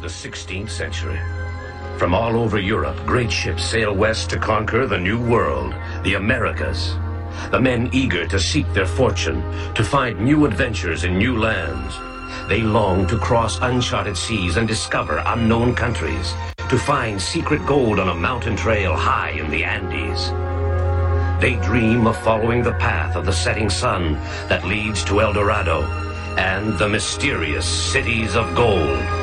the 16th century. From all over Europe, great ships sail west to conquer the new world, the Americas. The men eager to seek their fortune, to find new adventures in new lands. They long to cross uncharted seas and discover unknown countries, to find secret gold on a mountain trail high in the Andes. They dream of following the path of the setting sun that leads to El Dorado and the mysterious cities of gold.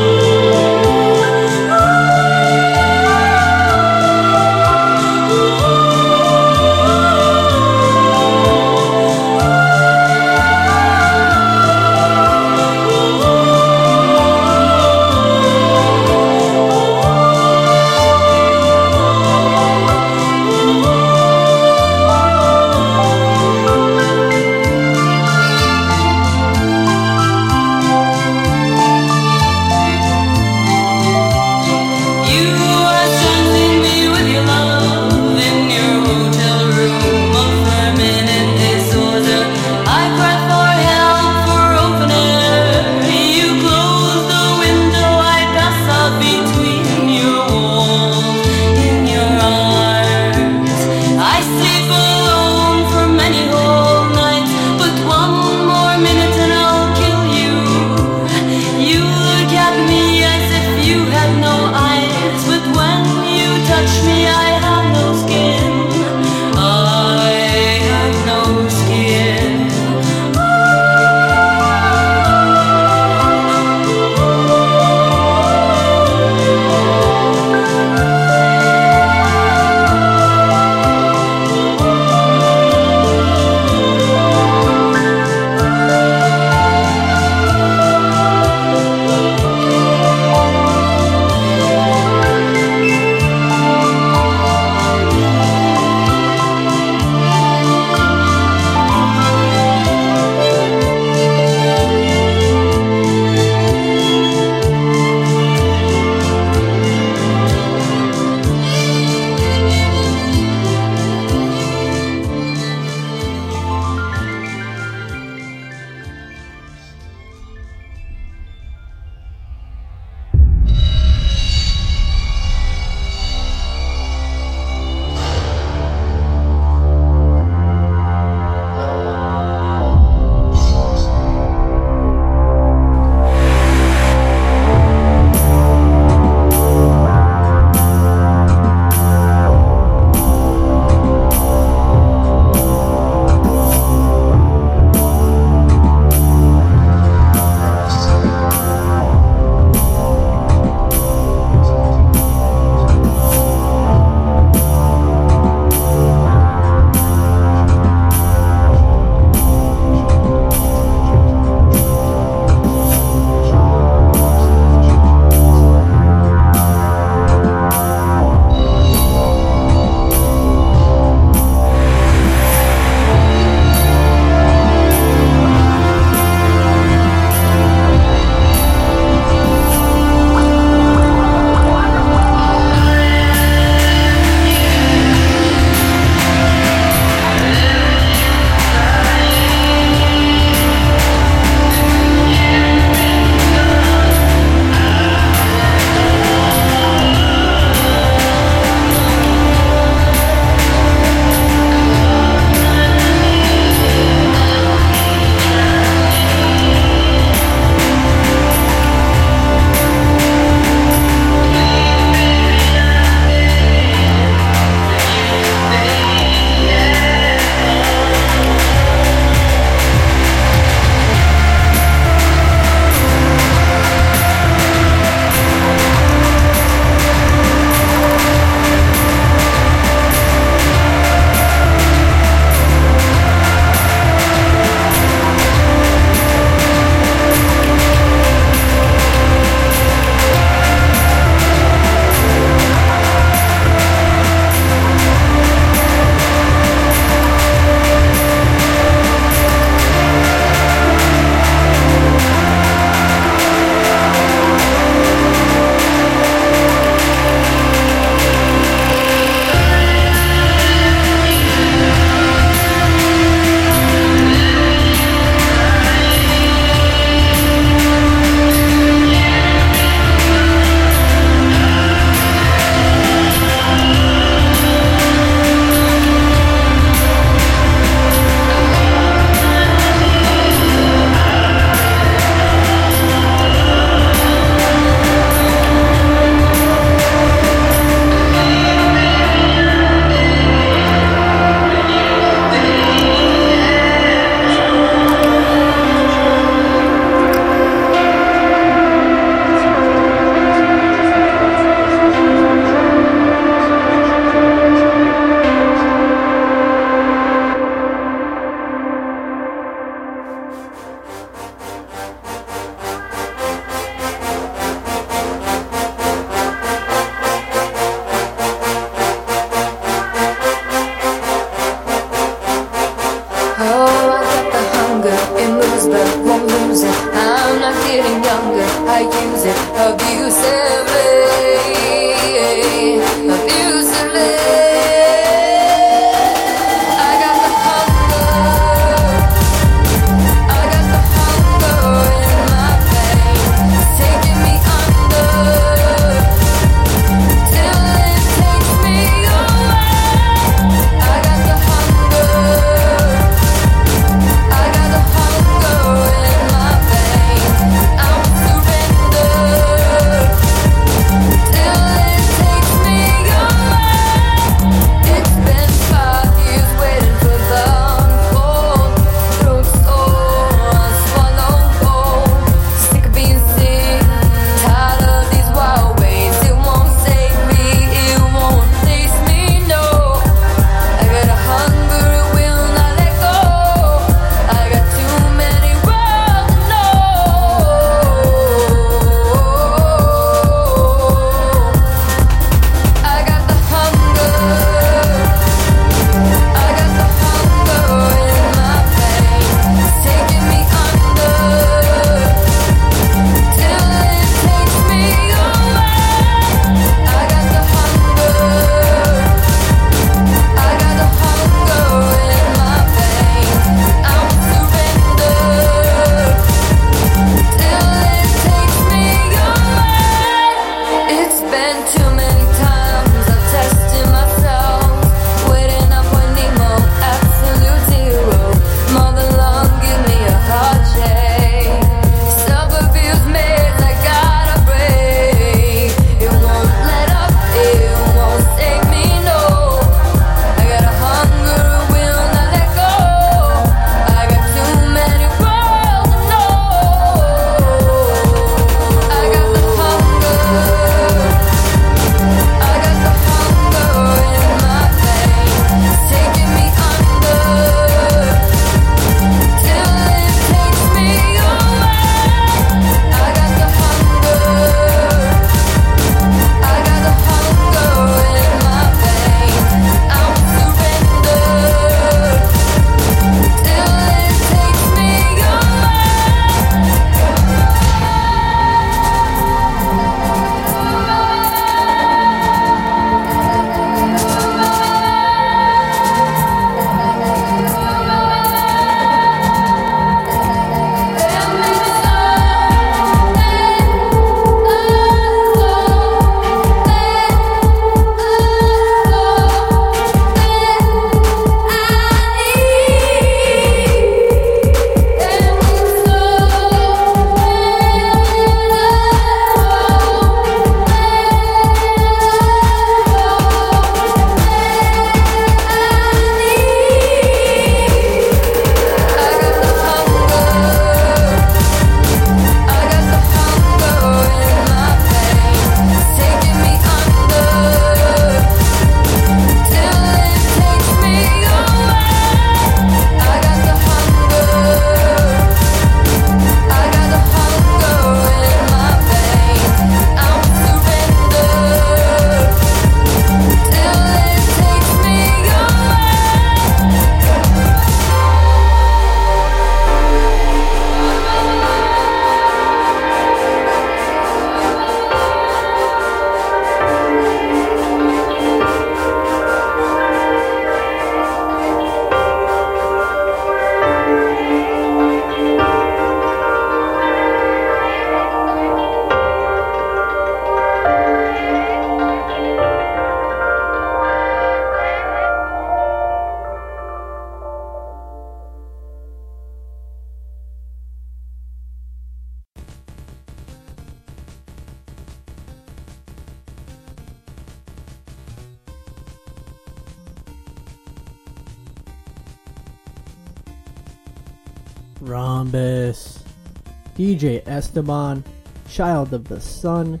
DJ Esteban, Child of the Sun,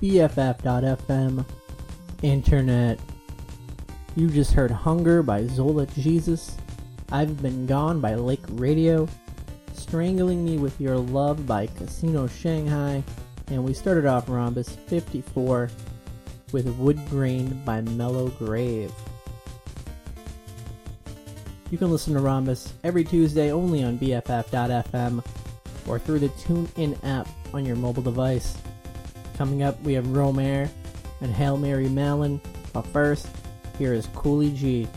BFF.FM, Internet. You just heard Hunger by Zola Jesus, I've Been Gone by Lake Radio, Strangling Me with Your Love by Casino Shanghai, and we started off Rhombus 54 with Wood Grain by Mellow Grave. You can listen to Rhombus every Tuesday only on BFF.FM or through the TuneIn app on your mobile device. Coming up, we have Romare and Hail Mary Mallon, but first, here is Cooly G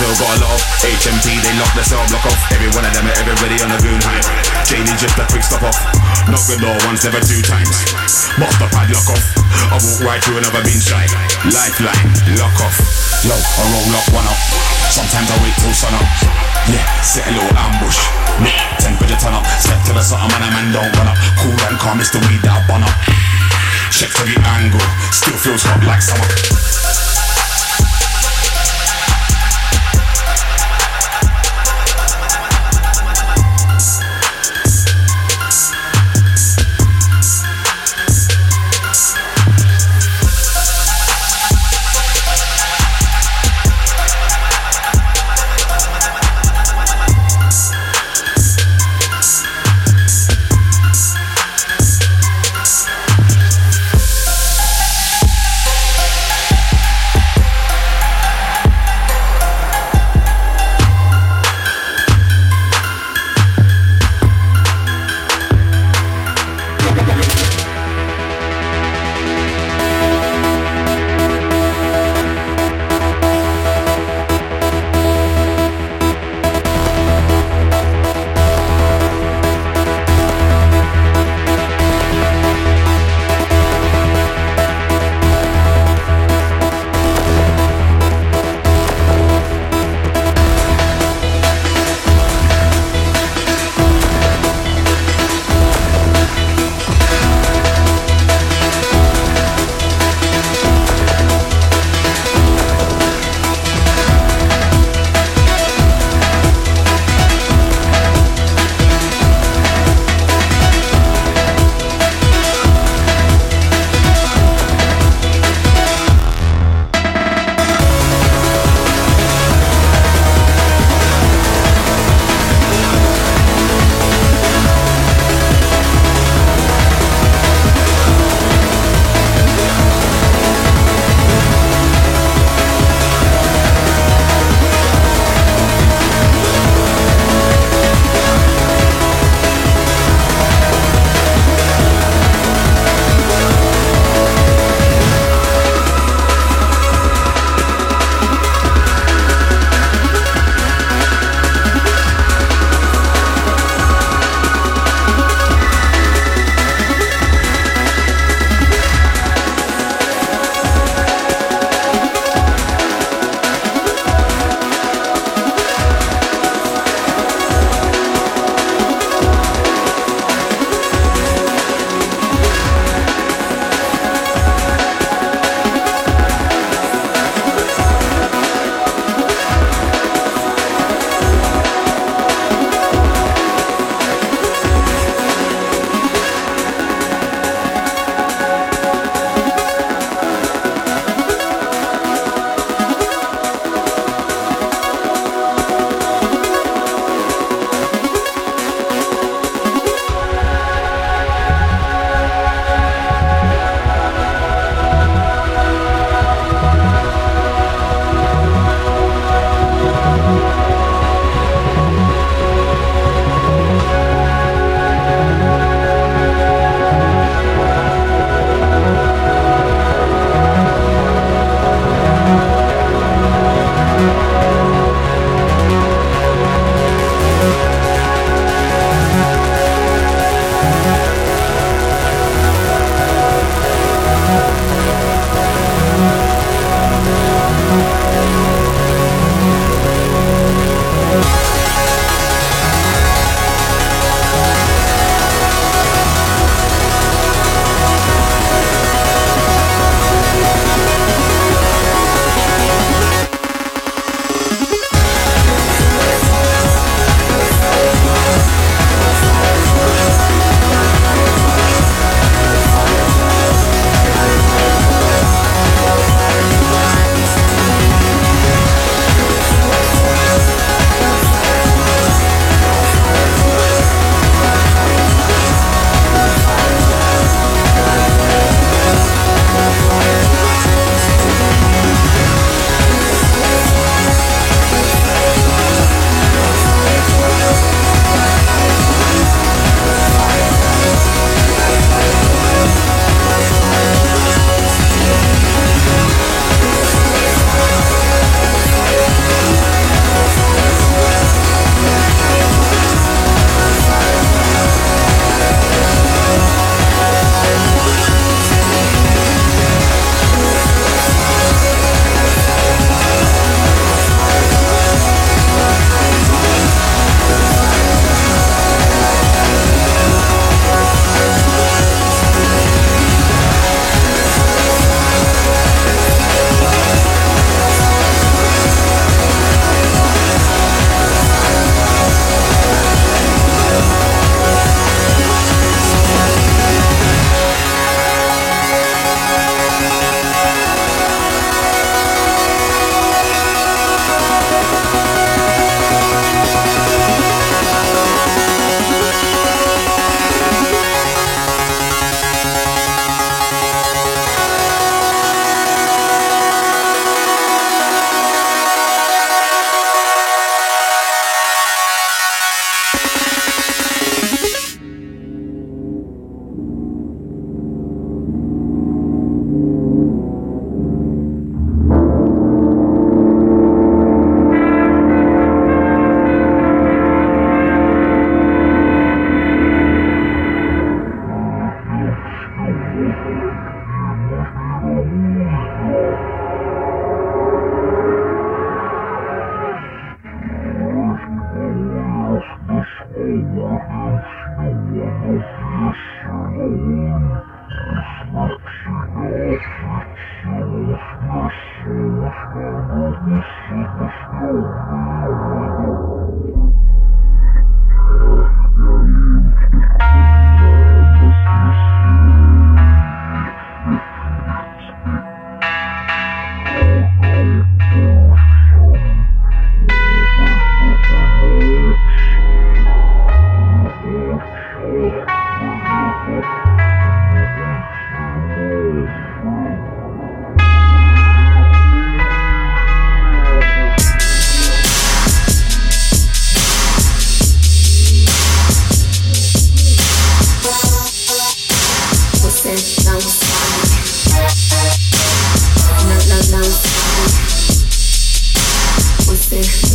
still got love. HMT, they lock their cell block off. Every one of them and everybody on the goon high. JD just a quick stop off. Knock the law once, never two times. Bust the padlock off. I walk right through and never been shy. Lifeline, lock off. Yo, I roll lock one up. Sometimes I wait till sun up. Yeah, set a little ambush. Nick, temperature turn up. Step to the sun, and a man don't run up. Cool and calm, it's the weed that I burn up. Check every angle, still feels hot like summer.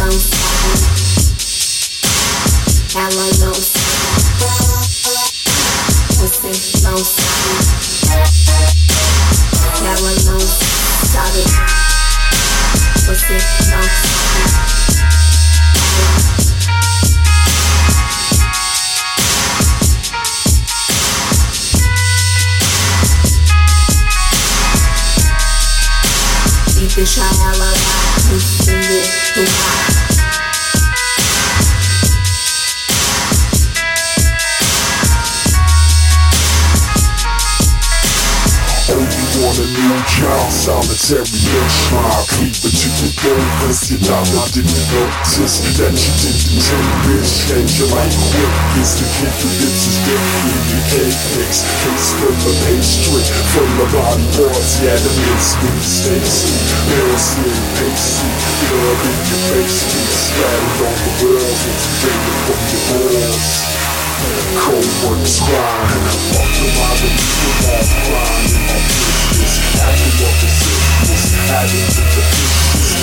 house. Change your life quick It's the kid who lives his death in your apex Case full of pastry From the body parts Yeah the mince meat Stacy Nails slim pasty Blood in your face Keep on the world It's faded from your balls Cold works grind Fuck the mother, you all crying in my business Acting up the sickness, adding to the business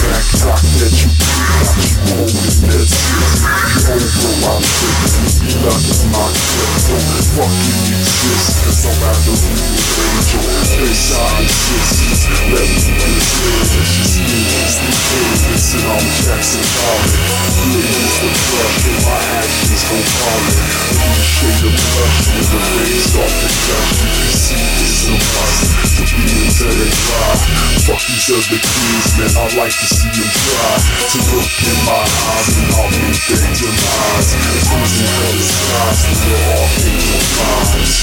back talk that you got you holding that shit You over my you in my clip Don't fucking exist cause I'm out the real angel Face I exist, let me get it's the I'm Jackson Pollock Ladies the crush and my actions go When you shade of blush with the rays off the gush You can see it's a must to be into the drive Fuck these other kids, man, I like to see them try To look in my eyes and I'll meet their demise Losing color skies to the archangel minds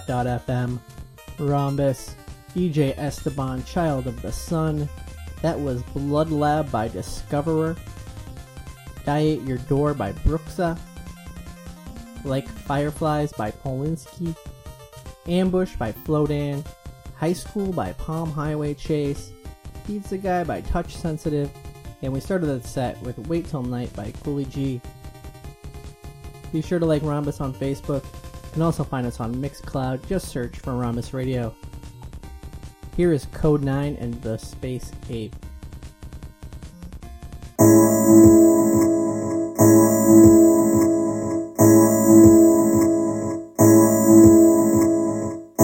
BFF.FM, Rhombus, DJ Esteban, Child of the Sun. That was Blood Lab by Discoverer. Die at Your Door by Bruxa. Like Fireflies by Polinski. Ambush by Flowdan. High School by Palm Highway Chase. Pizza Guy by Touch Sensitive. And we started the set with Wait Till Night by Cooly G. Be sure to like Rhombus on Facebook. Can also find us on Mixcloud. Just search for Rhombus Radio. Here is Kode9 and the Space Ape.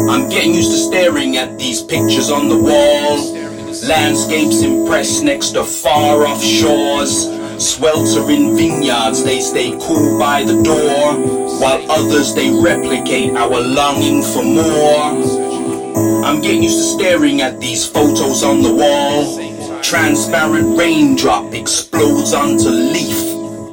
I'm getting used to staring at these pictures on the wall. Landscapes impressed next to far off shores. Sweltering vineyards, they stay cool by the door. While others, they replicate our longing for more. I'm getting used to staring at these photos on the wall. Transparent raindrop explodes onto leaf.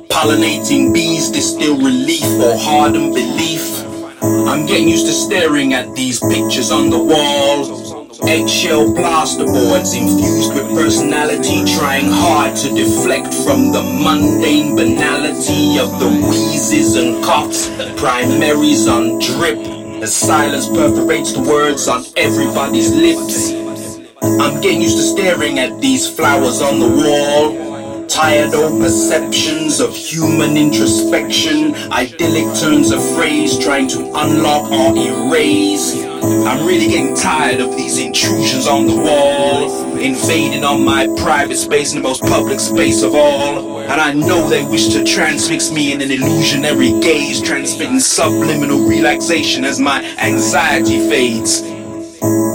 Pollinating bees distill relief or harden belief. I'm getting used to staring at these pictures on the wall. Eggshell plasterboards infused with personality, trying hard to deflect from the mundane banality of the wheezes and coughs, the primaries on drip, as silence perforates the words on everybody's lips. I'm getting used to staring at these flowers on the wall. Tired old perceptions of human introspection, idyllic turns of phrase trying to unlock or erase. I'm really getting tired of these intrusions on the wall, invading on my private space in the most public space of all. And I know they wish to transfix me in an illusionary gaze, transmitting subliminal relaxation as my anxiety fades.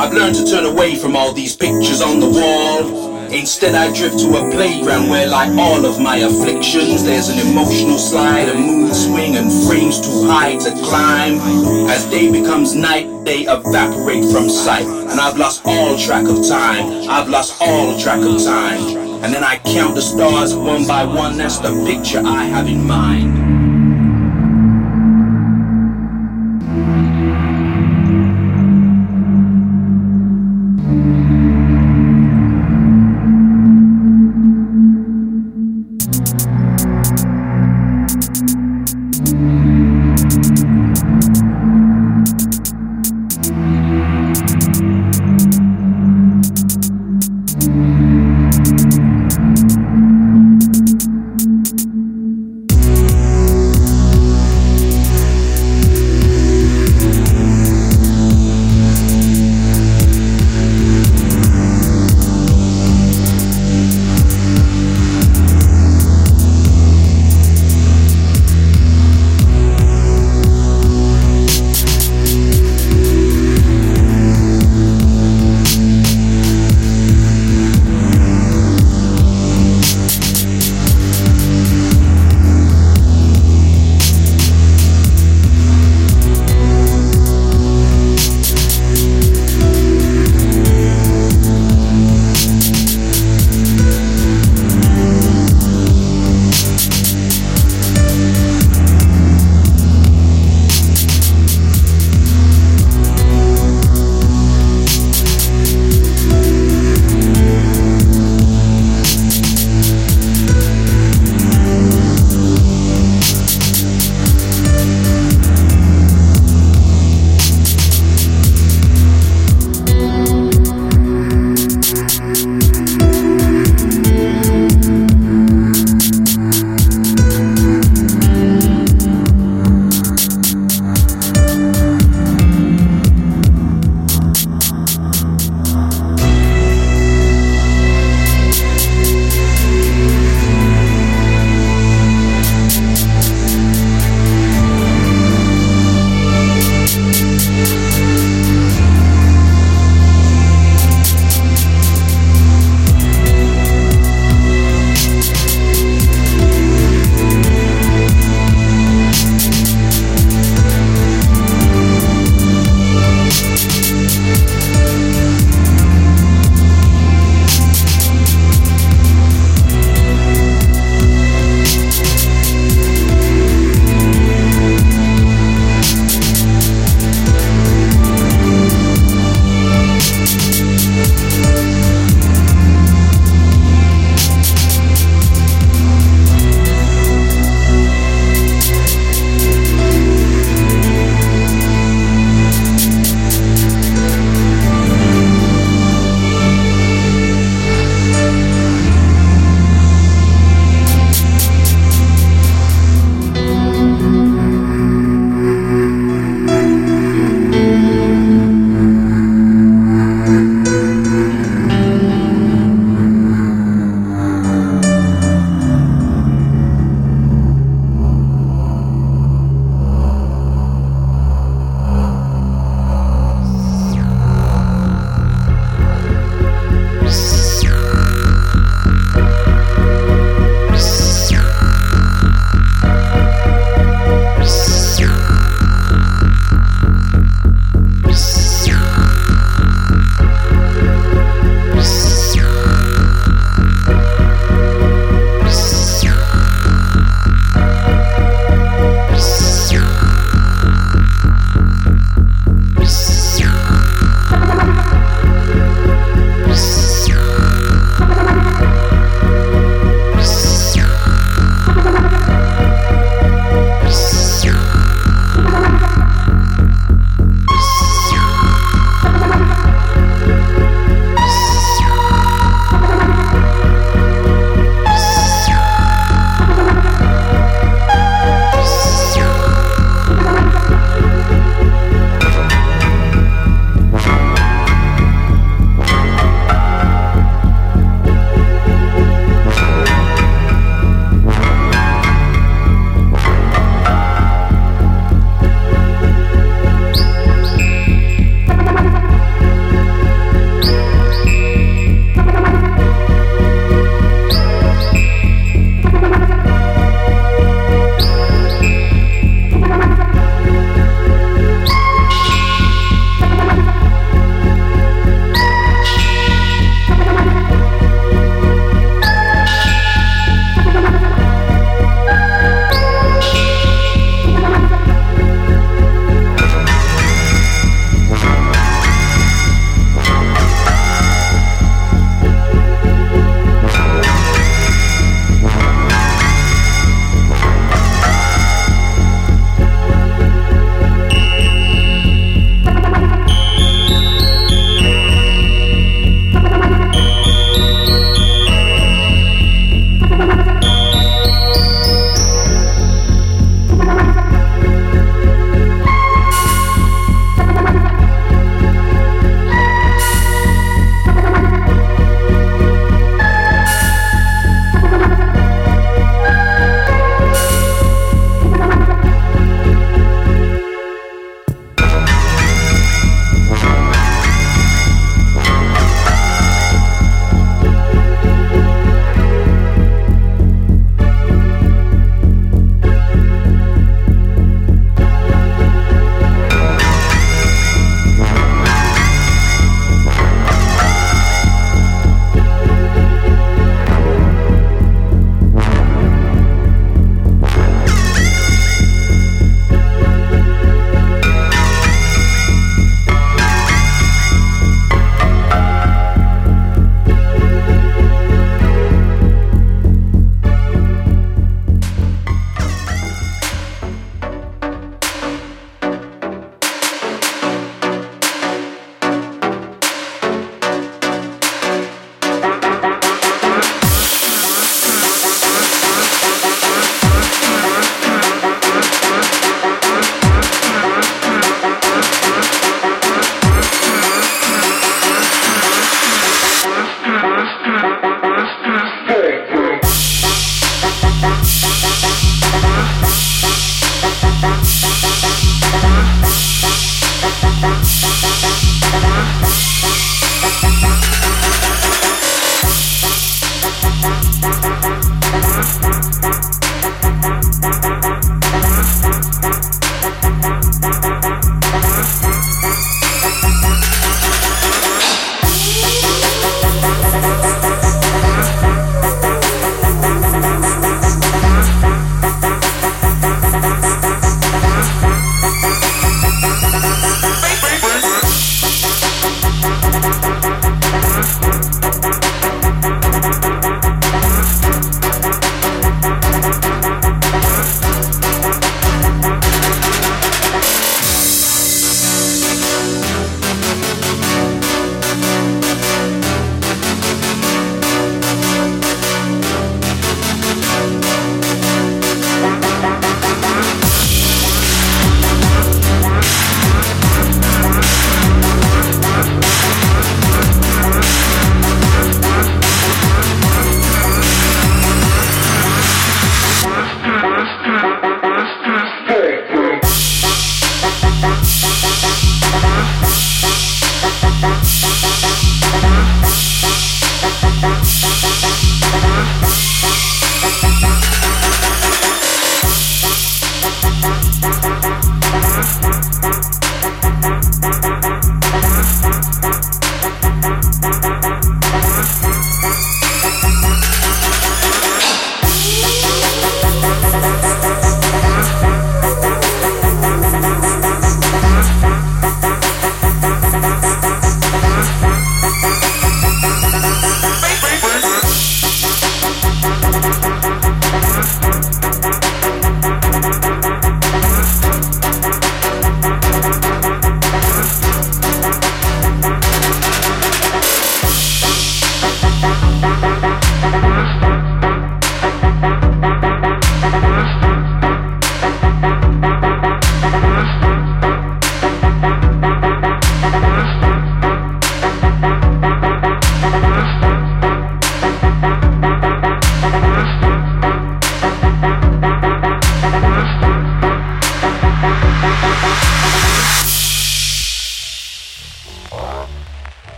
I've learned to turn away from all these pictures on the wall. Instead, I drift to a playground where, like all of my afflictions, there's an emotional slide, a mood swing, and frames too high to climb. As day becomes night, they evaporate from sight, and I've lost all track of time. I've lost all track of time. And then I count the stars one by one, that's the picture I have in mind.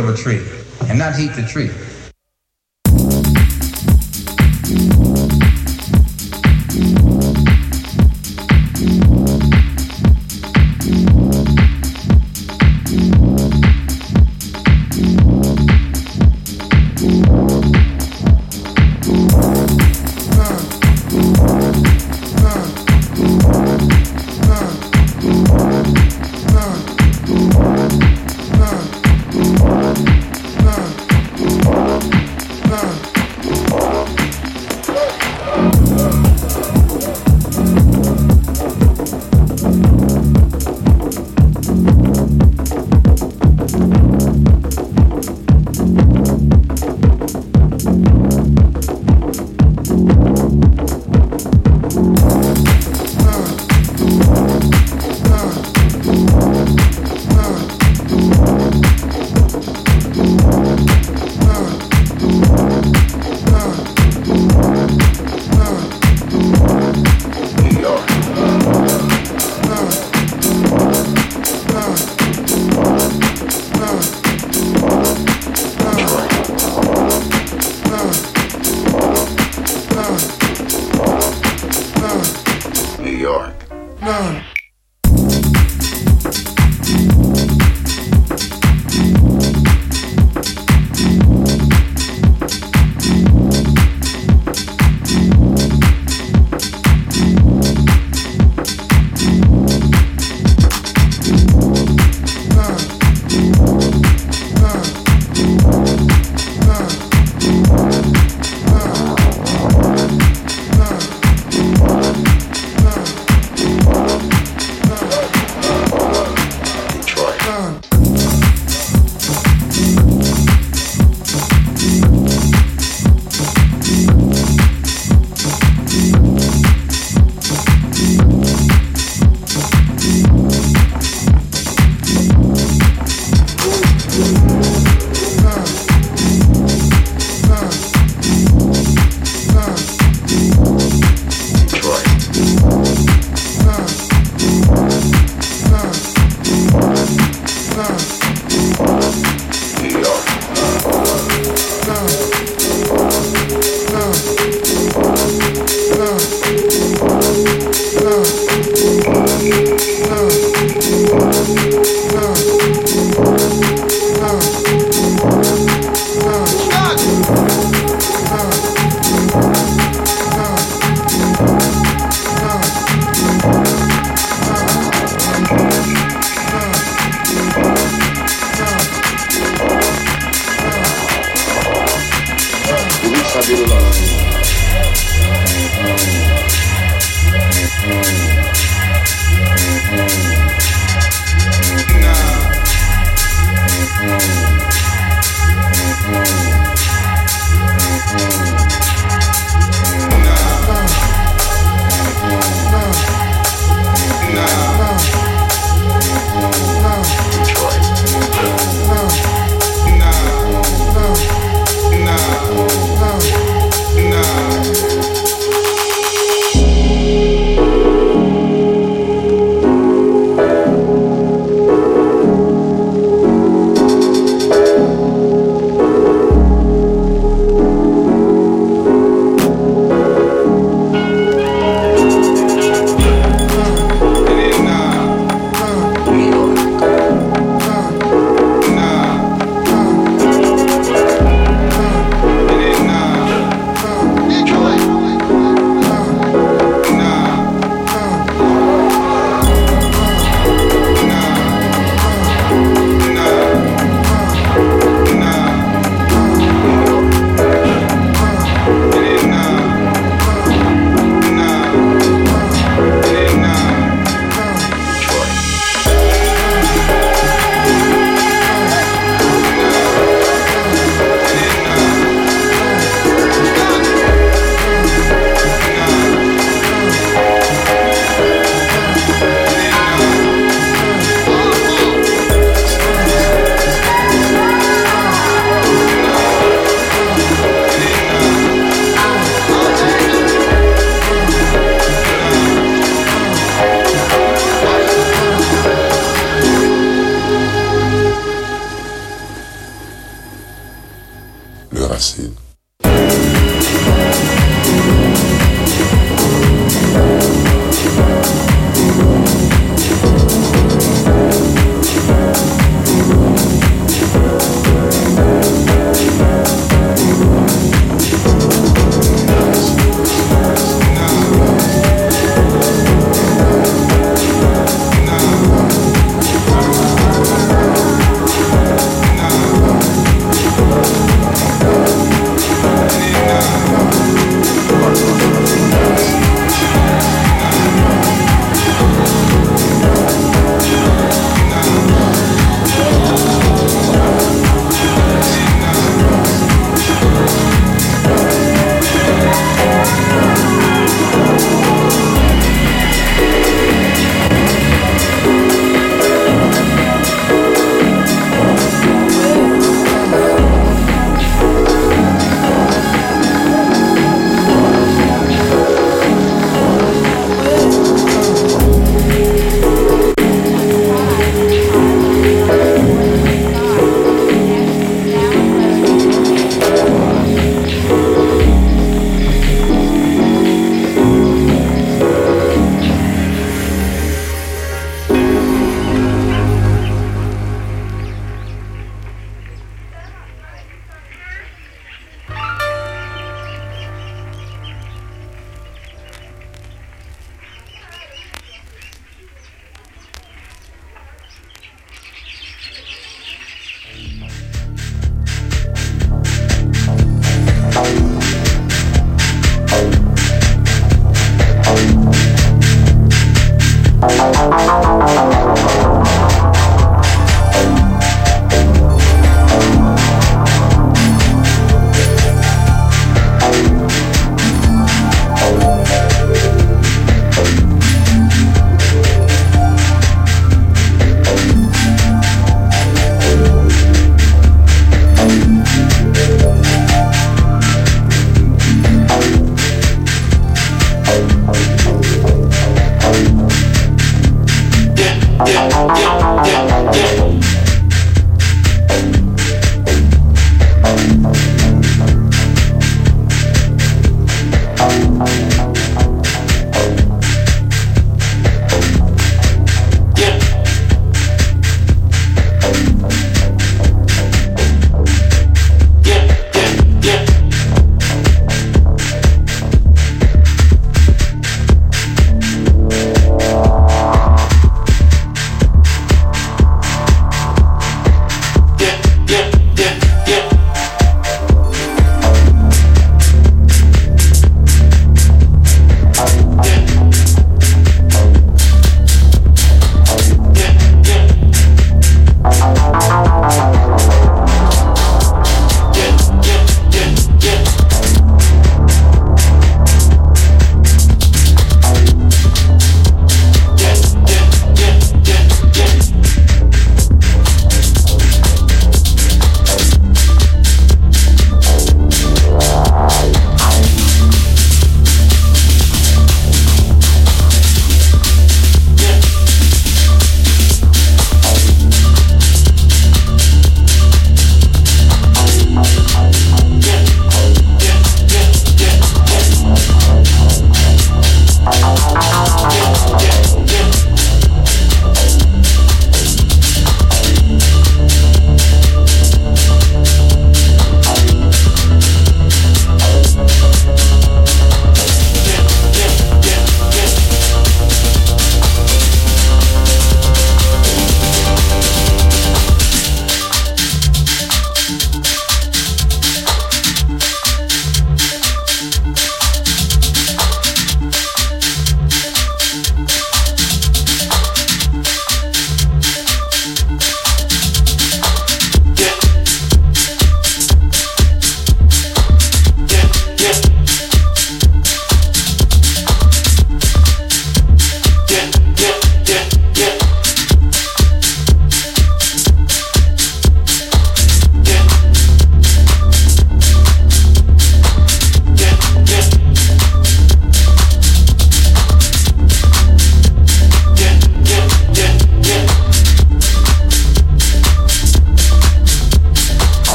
Of a tree and not heat the tree.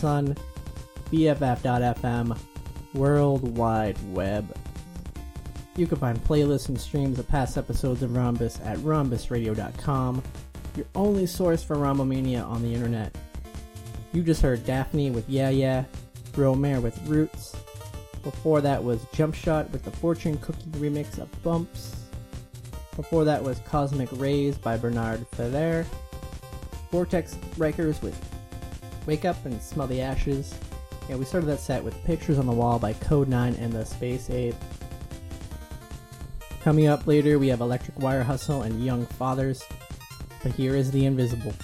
Sun, BFF.FM, World Wide Web. You can find playlists and streams of past episodes of Rhombus at rhombusradio.com, your only source for Rhombomania on the internet. You just heard Daphni with Yeah Yeah, Romare with Roots. Before that was Jump Shot with the Fortune Cookie remix of Bumps. Before that was Cosmic Rays by Bernard Fevre. Vortex Rikers with Wake Up and Smell the Ashes. And we started that set with Pictures on the Wall by Kode9 and the Spaceape. Coming up later, we have Electric Wire Hustle and Young Fathers. But here is The Invisible.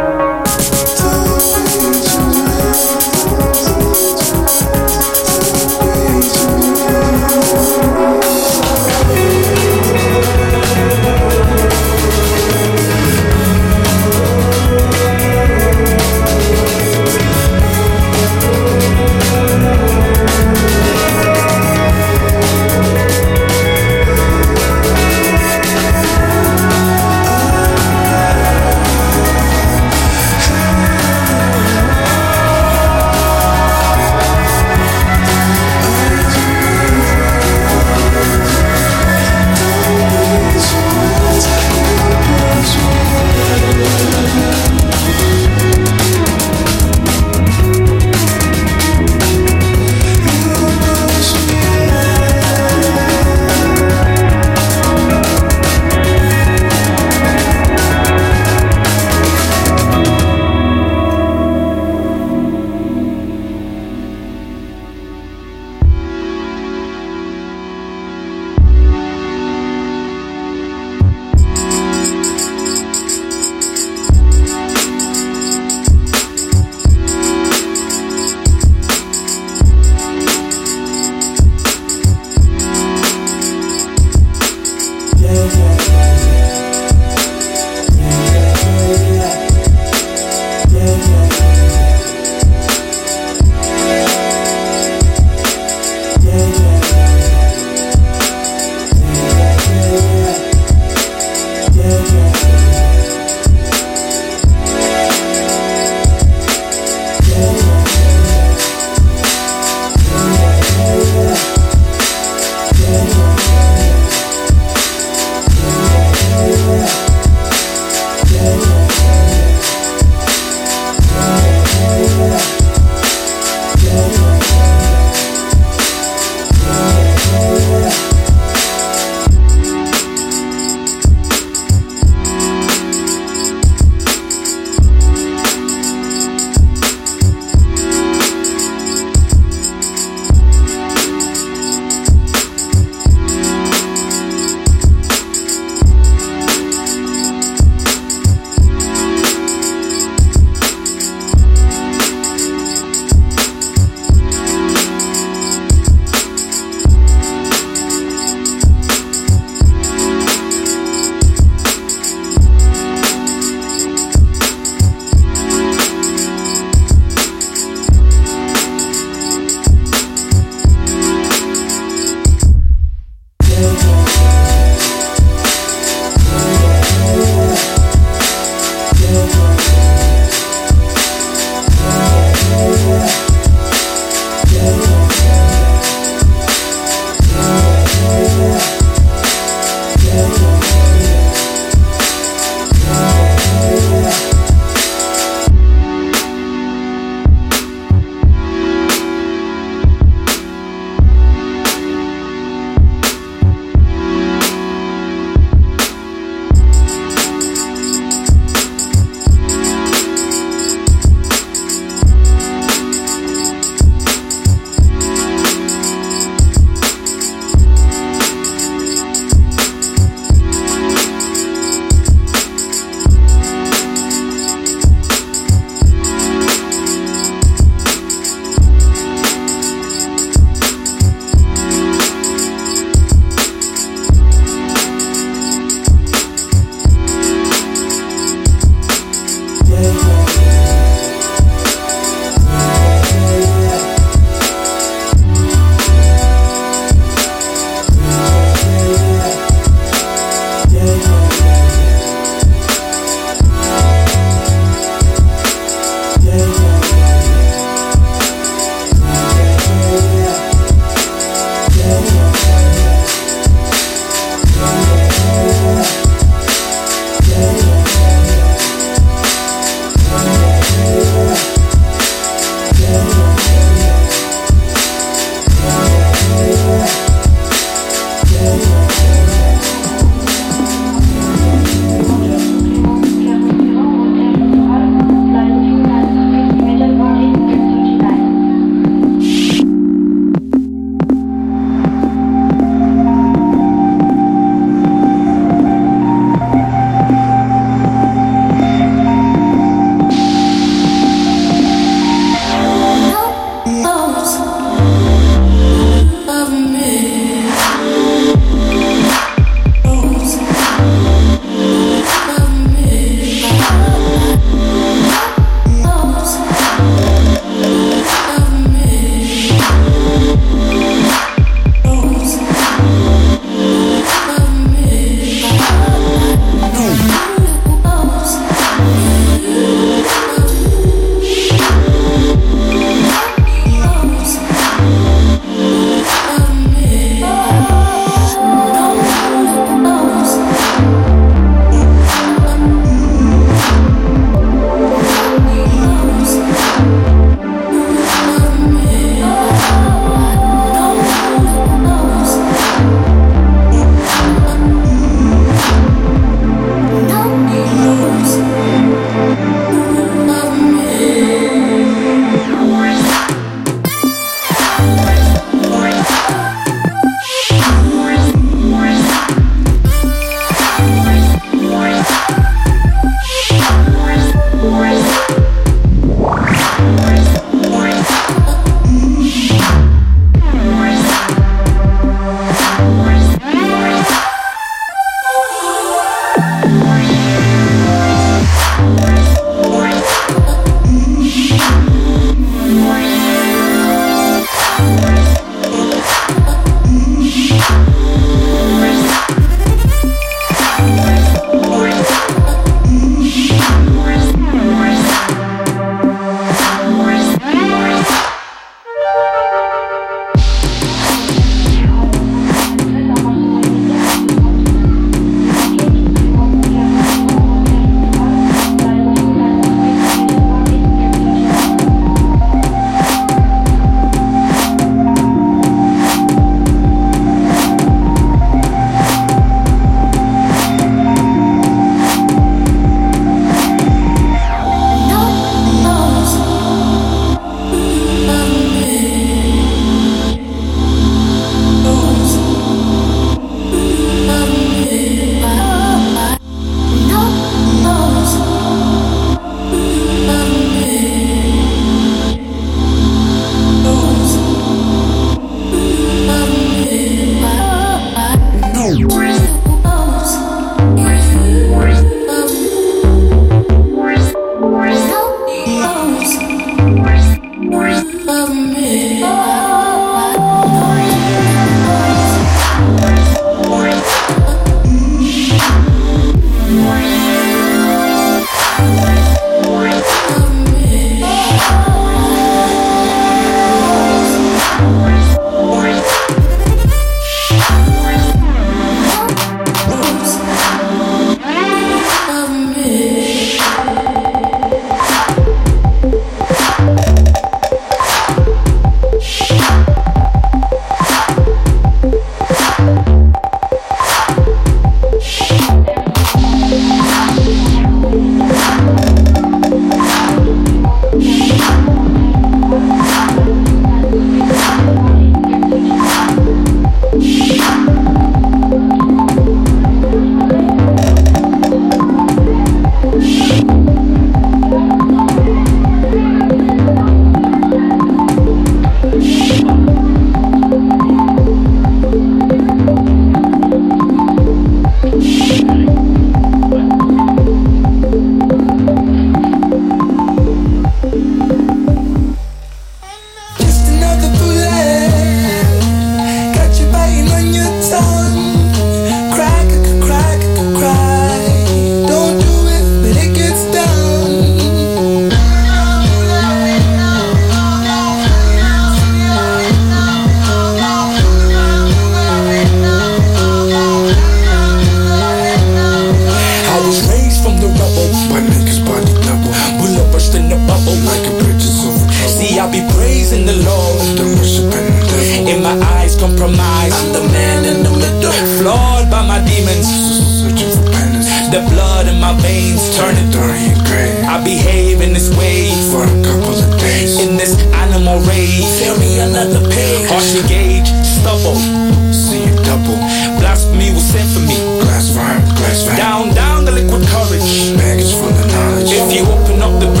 If you open up the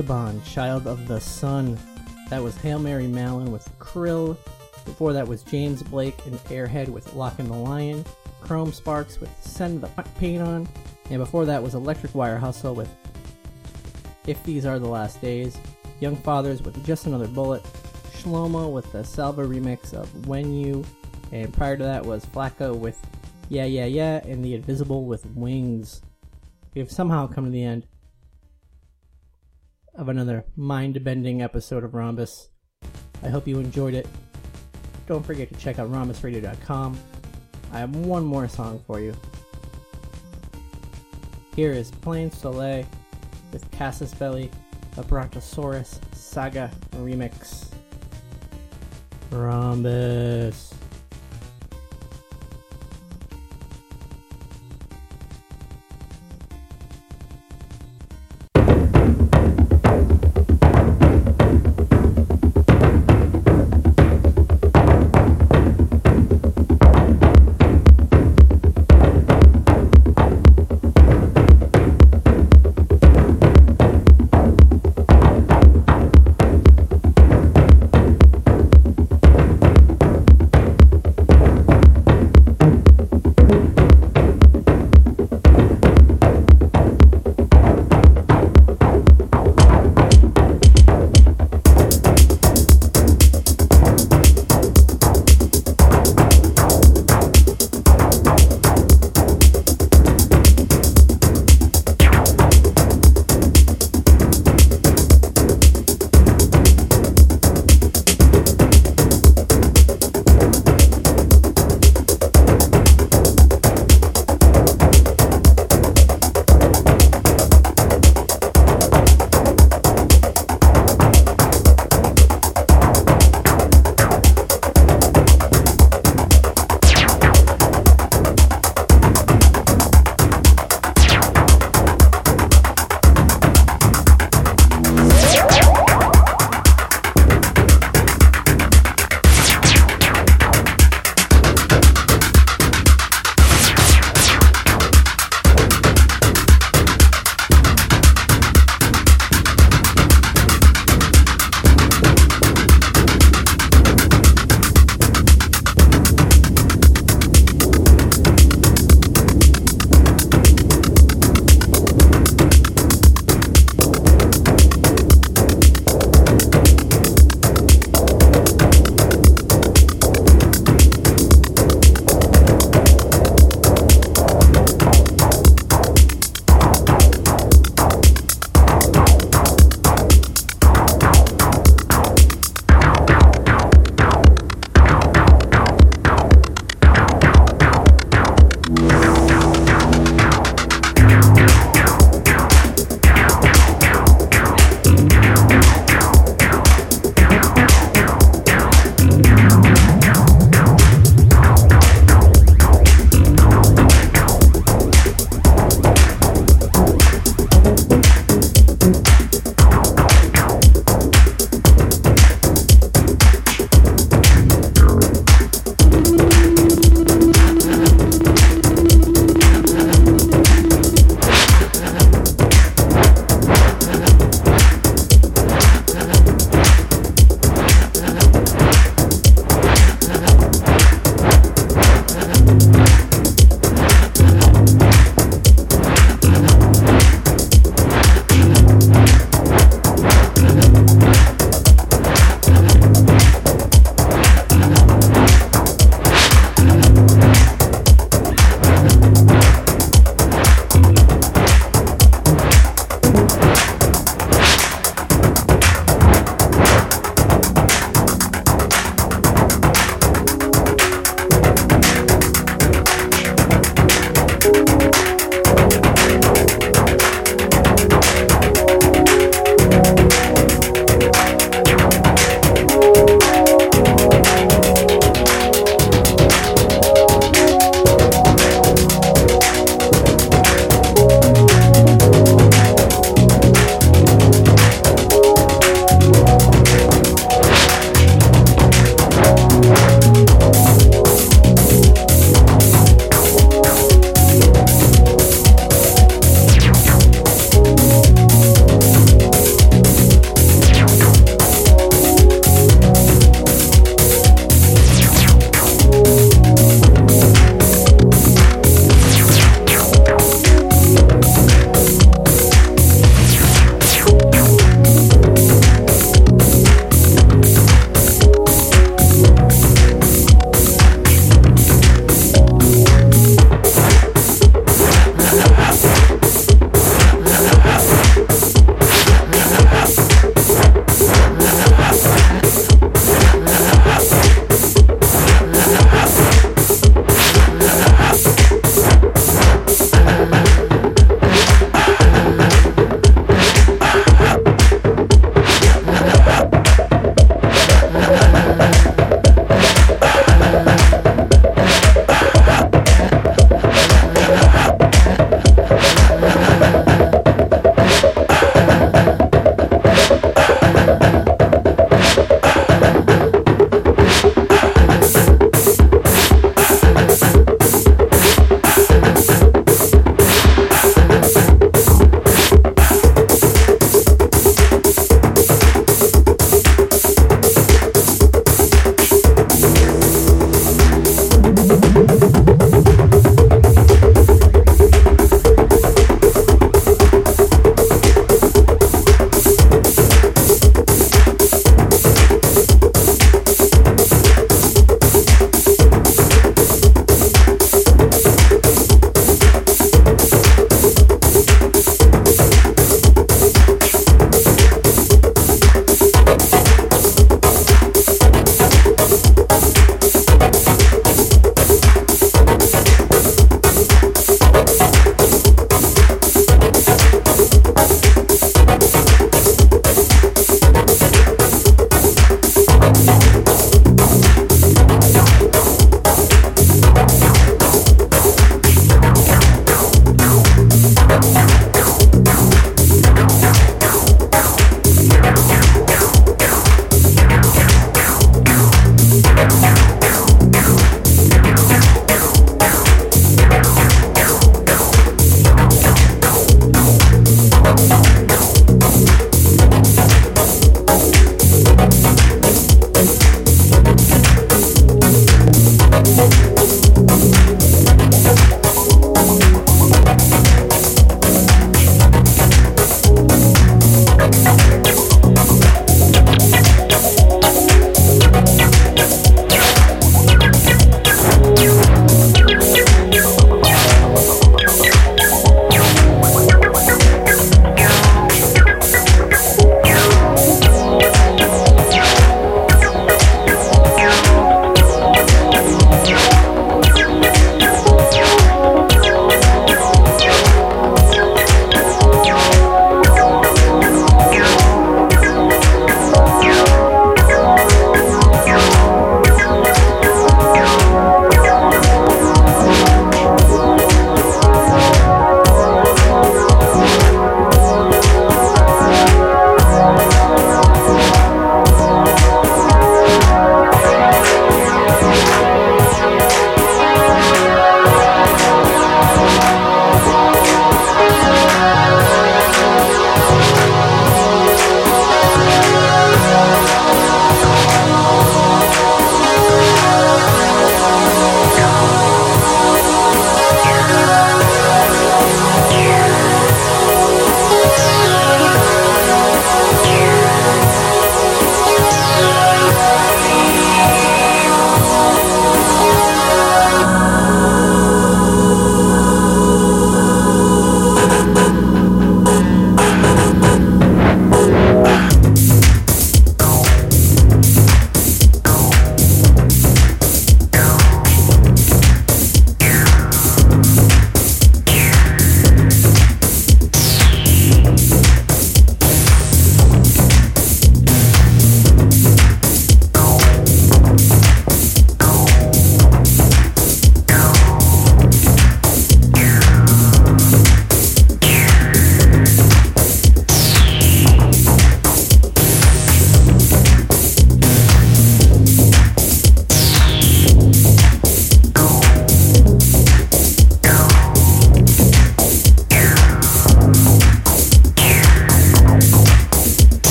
Esteban, Child of the Sun. That was Hail Mary Mallon with Krill. Before that was James Blake and Airhead with Lockin' the Lion. Chrome Sparks with Send the Fuck Paint On. And before that was Electric Wire Hustle with If These Are the Last Days. Young Fathers with Just Another Bullet. Shlohmo with the Salva remix of When You. And prior to that was Flacco with Yeah Yeah Yeah and The Invisible with Wings. We have somehow come to the end of another mind bending episode of Rhombus. I hope you enjoyed it. Don't forget to check out rhombusradio.com. I have one more song for you. Here is Plain Soleil with Cassis Belly, a Brontosaurus Saga remix. Rhombus.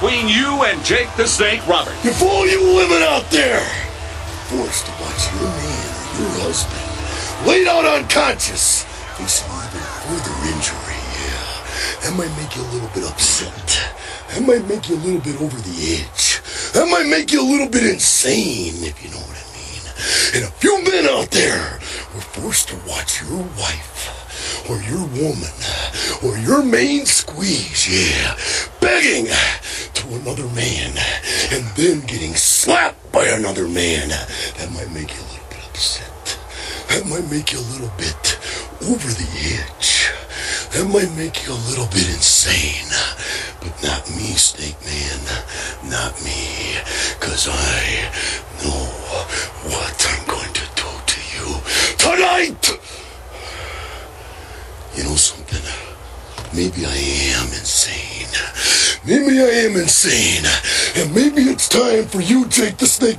Between you and Jake the Snake Roberts. If all you women out there forced to watch your man or your husband laid out unconscious, facing even further injury, yeah, that might make you a little bit upset. That might make you a little bit over the edge. That might make you a little bit insane, if you know what I mean. And if you men out there were forced to watch your wife or your woman or your main squeeze, yeah, begging then getting slapped by another man, that might make you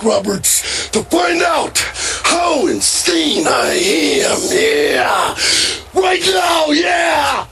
Roberts, to find out how insane I am. Yeah. Right now, yeah.